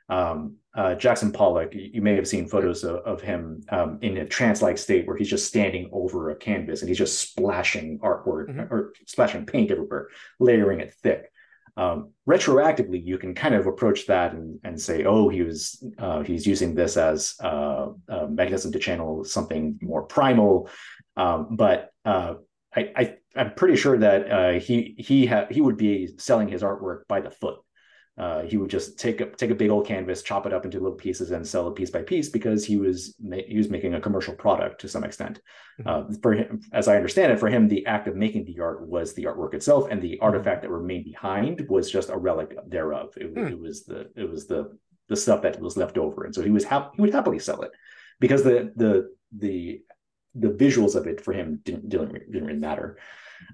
Um, uh, Jackson Pollock, you, may have seen photos of, of him um, in a trance-like state where he's just standing over a canvas and he's just splashing artwork Mhm. or splashing paint everywhere, layering it thick. Um, retroactively, you can kind of approach that and, and say, oh, he was uh, he's using this as uh, a mechanism to channel something more primal. Um, but uh, I, I I'm pretty sure that uh, he he ha- he would be selling his artwork by the foot. Uh, he would just take a take a big old canvas, chop it up into little pieces, and sell it piece by piece because he was ma- he was making a commercial product to some extent. Uh, for him, as I understand it, for him, the act of making the art was the artwork itself, and the artifact that remained behind was just a relic thereof. It, Hmm. it was the it was the the stuff that was left over, and so he was hap- he would happily sell it because the the the the visuals of it for him didn't didn't, didn't really matter.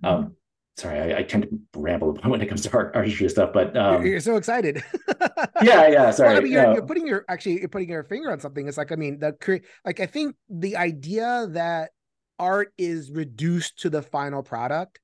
Um, sorry, I, I tend to ramble when it comes to art, art history stuff, but um, you're, you're so excited. yeah, yeah, sorry. Well, I mean, you're, no. you're putting your actually you're putting your finger on something. It's like I mean, the like I think the idea that art is reduced to the final product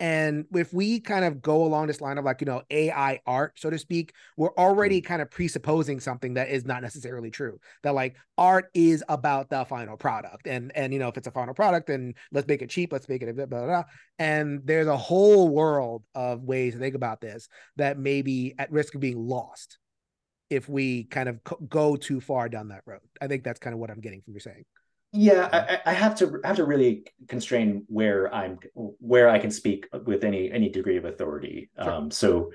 And if we kind of go along this line of like, you know, AI art, so to speak, we're already hmm. kind of presupposing something that is not necessarily true. That like art is about the final product. And and you know, if it's a final product, then let's make it cheap, let's make it blah, blah, blah. And there's a whole world of ways to think about this that may be at risk of being lost if we kind of go too far down that road. I think that's kind of what I'm getting from you saying. Yeah, I, I, have to have to really constrain where I'm where I can speak with any any degree of authority. Sure. Um, so,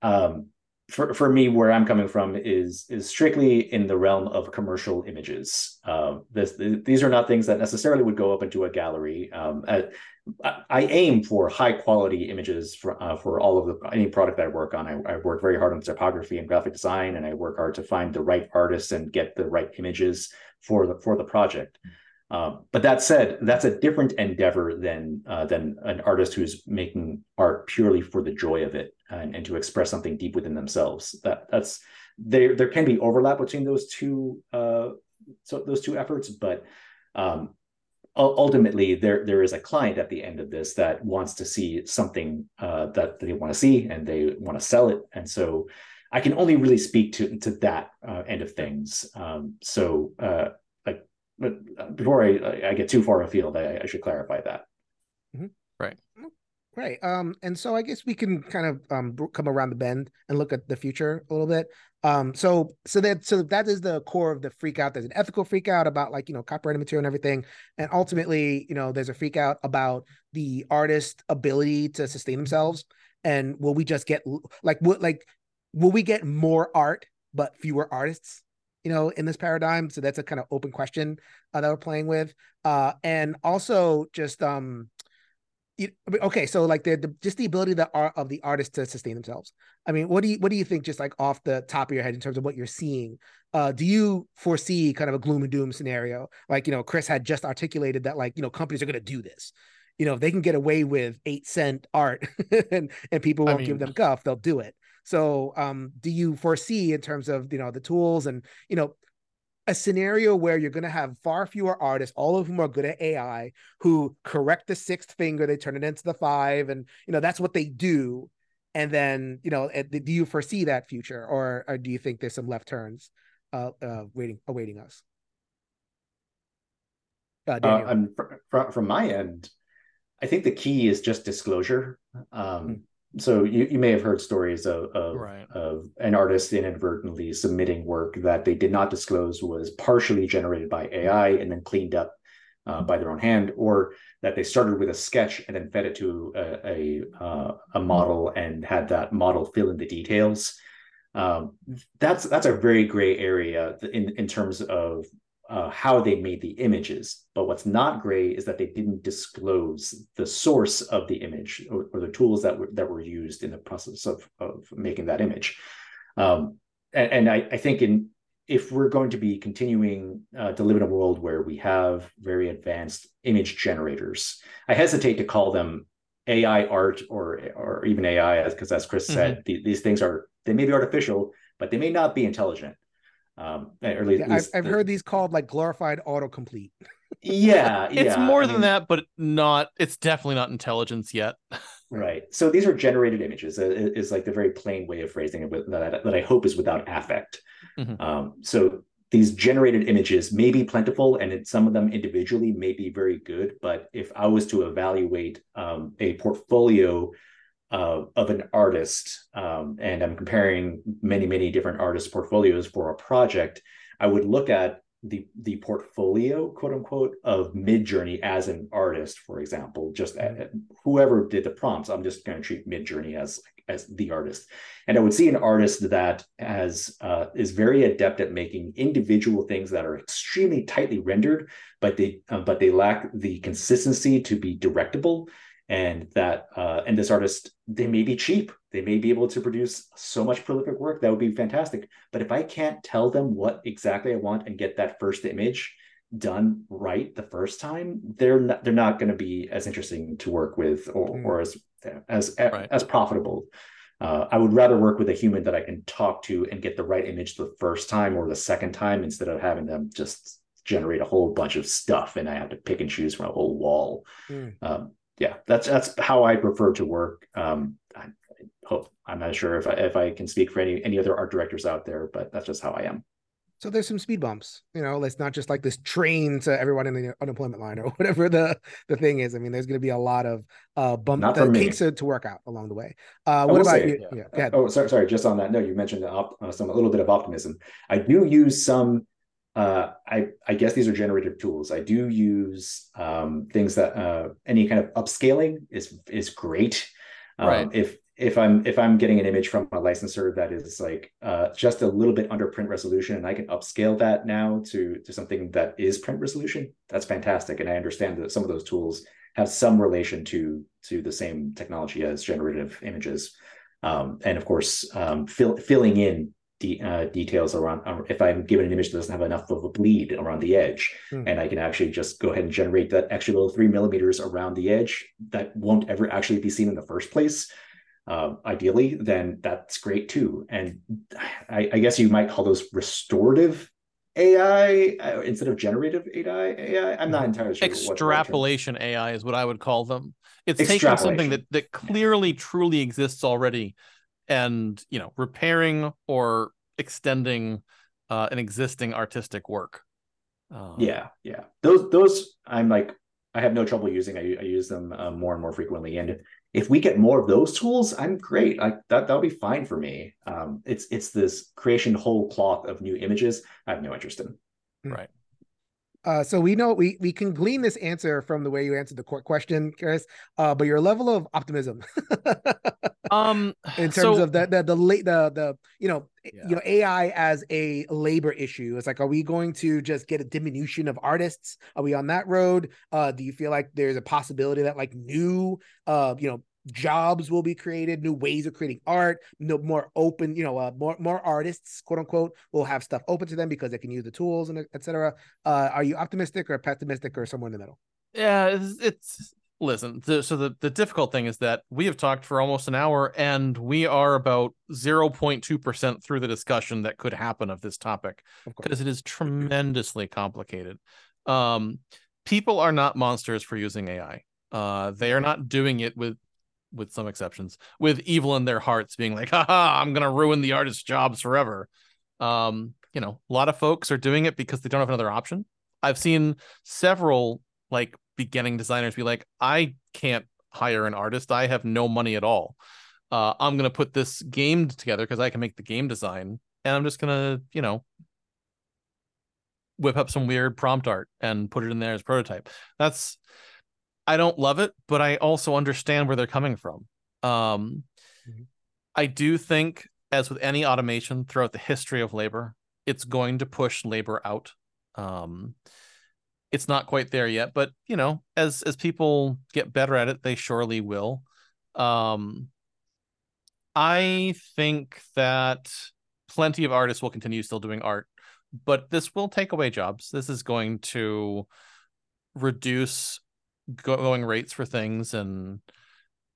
um, for for me, where I'm coming from is is strictly in the realm of commercial images. Um, this, these are not things that necessarily would go up into a gallery. Um, I, I, aim for high quality images for uh, for all of the any product that I work on. I, I, work very hard on typography and graphic design, and I work hard to find the right artists and get the right images for the for the project. Um, but that said, that's a different endeavor than uh, than an artist who's making art purely for the joy of it and, and to express something deep within themselves. That that's there. There can be overlap between those two uh, so those two efforts, but um, ultimately there there is a client at the end of this that wants to see something uh, that they want to see and they want to sell it, and so I can only really speak to to that uh, end of things. Um, so, uh, like, but uh, before I, I get too far afield, I, I should clarify that. Mm-hmm. Right. Right. Um, and so I guess we can kind of um come around the bend and look at the future a little bit. Um, so so that so that is the core of the freak out. There's an ethical freak out about like you know copyrighted material and everything, and ultimately you know there's a freak out about the artist ability to sustain themselves. And will we just get like what like will we get more art but fewer artists you know in this paradigm? So that's a kind of open question uh, that we're playing with. Uh and also just um okay so like the, the just the ability that are of the artist to sustain themselves. I mean what do you what do you think just like off the top of your head in terms of what you're seeing? Uh do you foresee kind of a gloom and doom scenario? Like you know chris had just articulated that like you know companies are going to do this. You know if they can get away with eight cent art and and people won't I mean, give them guff they'll do it so, um, do you foresee in terms of you know the tools and you know a scenario where you're going to have far fewer artists, all of whom are good at AI, who correct the sixth finger, they turn it into the five, and you know that's what they do. And then you know, do you foresee that future, or, or do you think there's some left turns uh, uh, waiting awaiting us? Uh, uh, and from, from my end, I think the key is just disclosure. Um, hmm so you, you may have heard stories of of, right. of an artist inadvertently submitting work that they did not disclose was partially generated by AI and then cleaned up uh, by their own hand, or that they started with a sketch and then fed it to a a, uh, a model and had that model fill in the details. Um, that's that's a very gray area in in terms of uh, how they made the images. But what's not great is that they didn't disclose the source of the image or, or the tools that were that were used in the process of, of making that image. Um, and, and I, I, think in if we're going to be continuing uh, to live in a world where we have very advanced image generators, I hesitate to call them AI art or or even AI, because as Chris mm-hmm. said, the, these things are they may be artificial, but they may not be intelligent. Um, or at least, yeah, I've, I've the, heard these called like glorified autocomplete. yeah, it's yeah. more I than mean, that, but not. It's definitely not intelligence yet. right. So these are generated images. Is like the very plain way of phrasing it with, that, that I hope is without affect. Mm-hmm. Um, so these generated images may be plentiful and it, some of them individually may be very good but if i was to evaluate um, a portfolio uh, of an artist, um, and I'm comparing many, many different artist portfolios for a project, I would look at the the portfolio, quote unquote, of Midjourney as an artist, for example. Just uh, whoever did the prompts, I'm just going to treat Midjourney as as the artist, and I would see an artist that has uh, is very adept at making individual things that are extremely tightly rendered, but they uh, but they lack the consistency to be directable and that uh, and this artist they may be cheap they may be able to produce so much prolific work that would be fantastic but if i can't tell them what exactly i want and get that first image done right the first time they're not they're not going to be as interesting to work with or, mm. or as as right. as profitable uh, I would rather work with a human that I can talk to and get the right image the first time or the second time instead of having them just generate a whole bunch of stuff and I have to pick and choose from a whole wall. Mm. Um, yeah, that's that's how I prefer to work. Um, I, I hope I'm not sure if I if I can speak for any any other art directors out there, but that's just how I am. So there's some speed bumps, you know. It's not just like this train to everyone in the unemployment line or whatever the the thing is. I mean, there's going to be a lot of uh bump Not uh, for me. kinks to, to work out along the way. Uh, what about say, you? yeah. Yeah. Oh, sorry, sorry. Just on that note, you mentioned op- uh, some a little bit of optimism. I do use some. Uh, I I guess these are generative tools. I do use um, things that uh, any kind of upscaling is is great. Um, Right. If if I'm if I'm getting an image from a licensor that is like uh, just a little bit under print resolution, and I can upscale that now to to something that is print resolution, that's fantastic. And I understand that some of those tools have some relation to to the same technology as generative images um, and of course um, fill, filling in de- uh, details around uh, if i'm given an image that doesn't have enough of a bleed around the edge Hmm. and i can actually just go ahead and generate that extra little three millimeters around the edge that won't ever actually be seen in the first place uh, ideally then that's great too and I, I guess you might call those restorative AI uh, instead of generative AI. AI. I'm not entirely sure. what the right term- extrapolation AI is what I would call them. It's taking something that that clearly truly exists already and, you know, repairing or extending uh, an existing artistic work. Um, Yeah, yeah. Those those I'm like I have no trouble using. I, I use them uh, more and more frequently. And if we get more of those tools, I'm great. I, that that'll be fine for me. Um, it's it's this creation whole cloth of new images. I have no interest in. Uh, so we know we we can glean this answer from the way you answered the court question, Chris. Uh, but your level of optimism Um in terms so, of the the the late the the you know Yeah. you know AI as a labor issue. It's like, are we going to just get a diminution of artists? Are we on that road? Uh, do you feel like there's a possibility that like new uh you know jobs will be created, new ways of creating art, no more open, you know, uh, more more artists, quote unquote, will have stuff open to them because they can use the tools and etc. Uh, are you optimistic or pessimistic or somewhere in the middle? yeah, it's, it's listen, the, so the, the difficult thing is that we have talked for almost an hour and we are about 0.2% through the discussion that could happen of this topic because it is tremendously complicated. Um, people are not monsters for using AI. Uh, they are not doing it with with some exceptions with evil in their hearts being like haha i'm gonna ruin the artist's jobs forever. Um you know a lot of folks are doing it because they don't have another option. I've seen several like beginning designers be like i can't hire an artist. I have no money at all. Uh i'm gonna put this game together because i can make the game design and i'm just gonna you know whip up some weird prompt art and put it in there as prototype. That's I don't love it, but I also understand where they're coming from. Um, Mhm. I do think, as with any automation throughout the history of labor, it's going to push labor out. Um, it's not quite there yet, but you know, as as people get better at it, they surely will. Um, I think that plenty of artists will continue still doing art, but this will take away jobs. This is going to reduce going rates for things and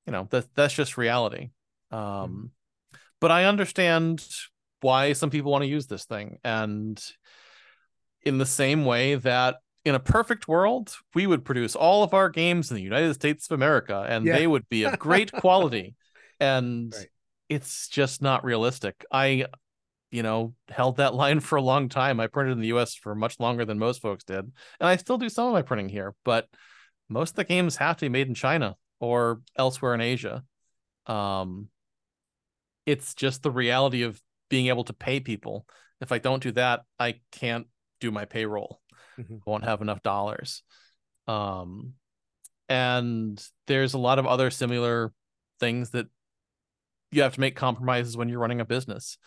you know that that's just reality. Um but i understand why some people want to use this thing. And in the same way that in a perfect world we would produce all of our games in the united states of america and Yeah. they would be of great quality. And Right. it's just not realistic. I you know held that line for a long time. I printed in the us for much longer than most folks did. And i still do some of my printing here but most of the games have to be made in China or elsewhere in Asia. Um, it's just the reality of being able to pay people. If I don't do that, I can't do my payroll. Mhm. I won't have enough dollars. Um, and there's a lot of other similar things that you have to make compromises when you're running a business.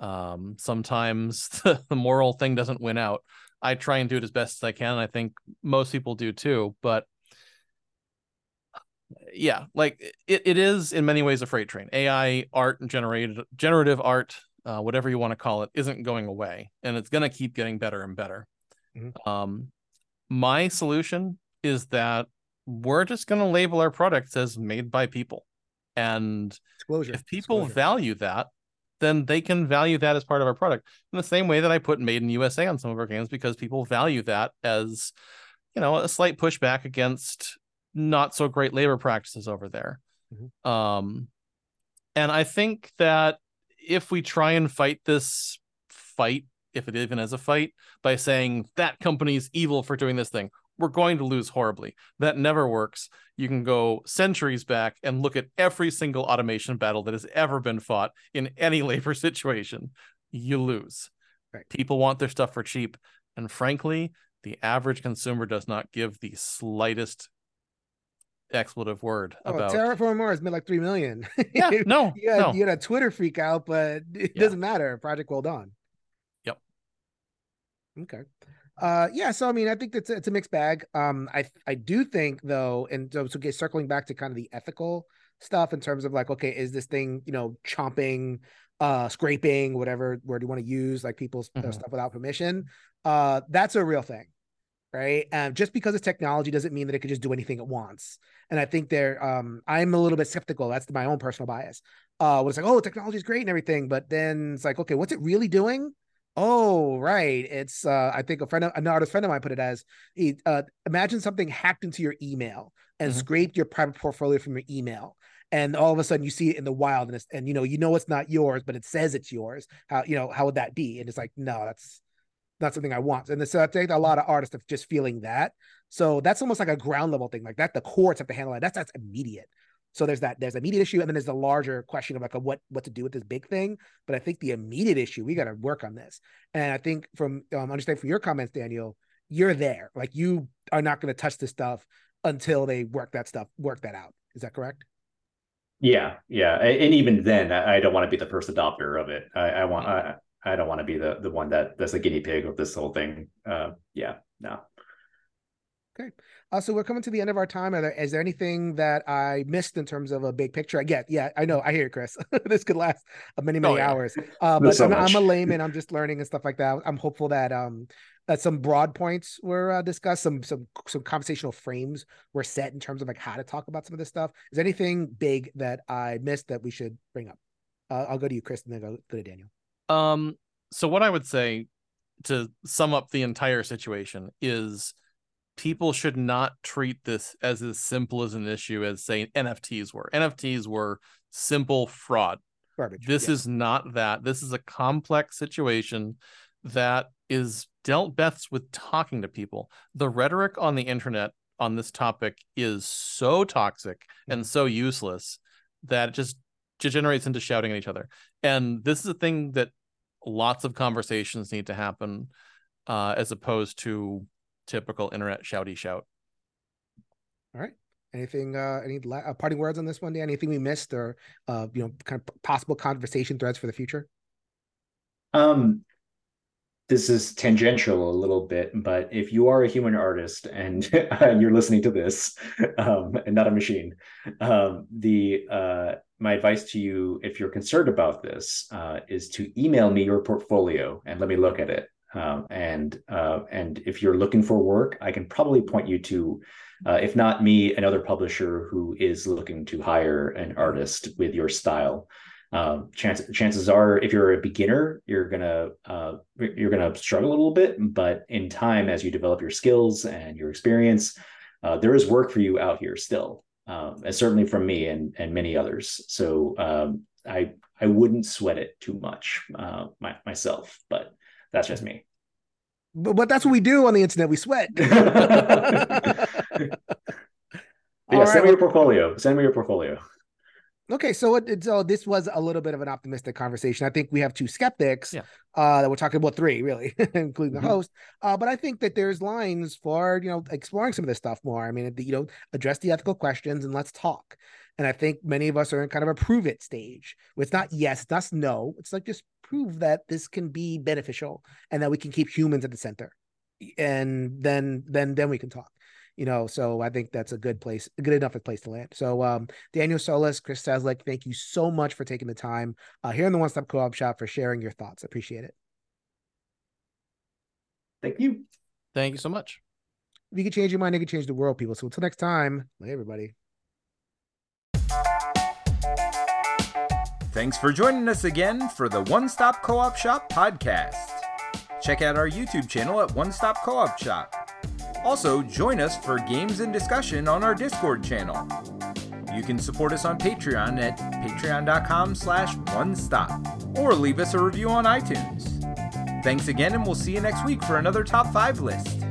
Um, sometimes the, the moral thing doesn't win out. I try and do it as best as I can. And I think most people do too. But yeah, like it, it is in many ways a freight train. AI art and generated generative art, uh, whatever you want to call it, isn't going away, and it's going to keep getting better and better. Mhm. Um, my solution is that we're just going to label our products as made by people, and Disclosure. if people disclosure. value that, then they can value that as part of our product in the same way that I put made in USA on some of our games because people value that as, you know, a slight pushback against not so great labor practices over there. Mhm. Um, and I think that if we try and fight this fight, if it even is a fight, by saying that company's evil for doing this thing, we're going to lose horribly. That never works. You can go centuries back and look at every single automation battle that has ever been fought in any labor situation. You lose. Right. People want their stuff for cheap. And frankly, the average consumer does not give the slightest expletive word Oh, about Terraform Mars made like three million. yeah no you, had, no you had a Twitter freak out, but it Yeah. doesn't matter. Project well done. Yep. Okay. Uh, yeah. So I mean, I think it's a, it's a mixed bag. Um, I I do think though, and so, so get circling back to kind of the ethical stuff in terms of like, okay, is this thing you know chomping, uh, scraping, whatever word you want to use, like people's Mhm. stuff without permission? Uh, that's a real thing. Right. And just because it's technology doesn't mean that it could just do anything it wants. And I think there, um, I'm a little bit skeptical. That's my own personal bias. Uh, when it's like, oh, technology is great and everything, but then it's like, okay, what's it really doing? Oh, right. It's uh, I think a friend, of, an artist friend of mine put it as, he, uh, imagine something hacked into your email and Mhm. scraped your private portfolio from your email, and all of a sudden you see it in the wild, and it's, and you know, you know it's not yours, but it says it's yours. How you know how would that be? And it's like, no, that's not something I want. And so I think a lot of artists are just feeling that. So that's almost like a ground level thing. Like that, the courts have to handle it. That's that's immediate. So there's that there's immediate issue, and then there's the larger question of like a, what what to do with this big thing. But I think the immediate issue we got to work on this. And I think from um, understand from your comments, Daniel, you're there. Like you are not going to touch this stuff until they work that stuff work that out. Is that correct? Yeah, yeah, and even then, I I don't want to be the first adopter of it. I, I want, I, I don't want to be the the one that that's the guinea pig of this whole thing. Uh, yeah, no. Okay. Uh, so we're coming to the end of our time. Are there, is there anything that I missed in terms of a big picture? I get, yeah, I know, I hear you, Chris. this could last uh, many, many Oh, yeah. hours. Uh, but so I'm, I'm a layman. I'm just learning and stuff like that. I'm hopeful that um that some broad points were uh, discussed, some some some conversational frames were set in terms of like how to talk about some of this stuff. Is there anything big that I missed that we should bring up? Uh, I'll go to you, Chris, and then go, go to Daniel. Um, so what I would say to sum up the entire situation is people should not treat this as as simple as an issue as say NFTs were. NFTs were simple fraud. Garbage. This Yeah. is not that. This is a complex situation that is dealt best with talking to people. The rhetoric on the internet on this topic is so toxic and so useless that it just degenerates into shouting at each other. And this is a thing that lots of conversations need to happen uh, as opposed to typical internet shouty shout. All right. Anything? Uh, any la- uh, parting words on this one, Dan? Anything we missed, or uh, you know, kind of possible conversation threads for the future? Um, this is tangential a little bit, but if you are a human artist and you're listening to this, um, and not a machine, um, the uh, my advice to you, if you're concerned about this, uh, is to email me your portfolio and let me look at it. Um, and uh, and if you're looking for work, I can probably point you to, uh, if not me, another publisher who is looking to hire an artist with your style um, chance, chances are if you're a beginner you're gonna uh, you're gonna struggle a little bit but in time as you develop your skills and your experience uh, there is work for you out here still um, and certainly from me and and many others so um, i i wouldn't sweat it too much uh, my, myself but that's just me But, but that's what we do on the internet. We sweat. Yeah, All send right, me your portfolio send me your portfolio Okay, so it, so this was a little bit of an optimistic conversation. I think we have two skeptics. Yeah. Uh, that we're talking about three, really, including the Mhm. host. Uh, but I think that there's lines for you know exploring some of this stuff more. I mean, you know, address the ethical questions and let's talk. And I think many of us are in kind of a prove it stage. Where it's not yes, not no. It's like just prove that this can be beneficial and that we can keep humans at the center. And then then then we can talk you know so i think that's a good place a good enough a place to land so um daniel solis chris Cieslik, thank you so much for taking the time uh, here in the one stop co-op shop for sharing your thoughts appreciate it thank you Thank you so much. if you can change your mind you can change the world people so until next time bye everybody Thanks for joining us again for the One Stop Co op Shop podcast. Check out our YouTube channel at One Stop Co op Shop. Also, join us for games and discussion on our Discord channel. You can support us on Patreon at patreon.com slash one stop or leave us a review on iTunes. Thanks again, and we'll see you next week for another top five list.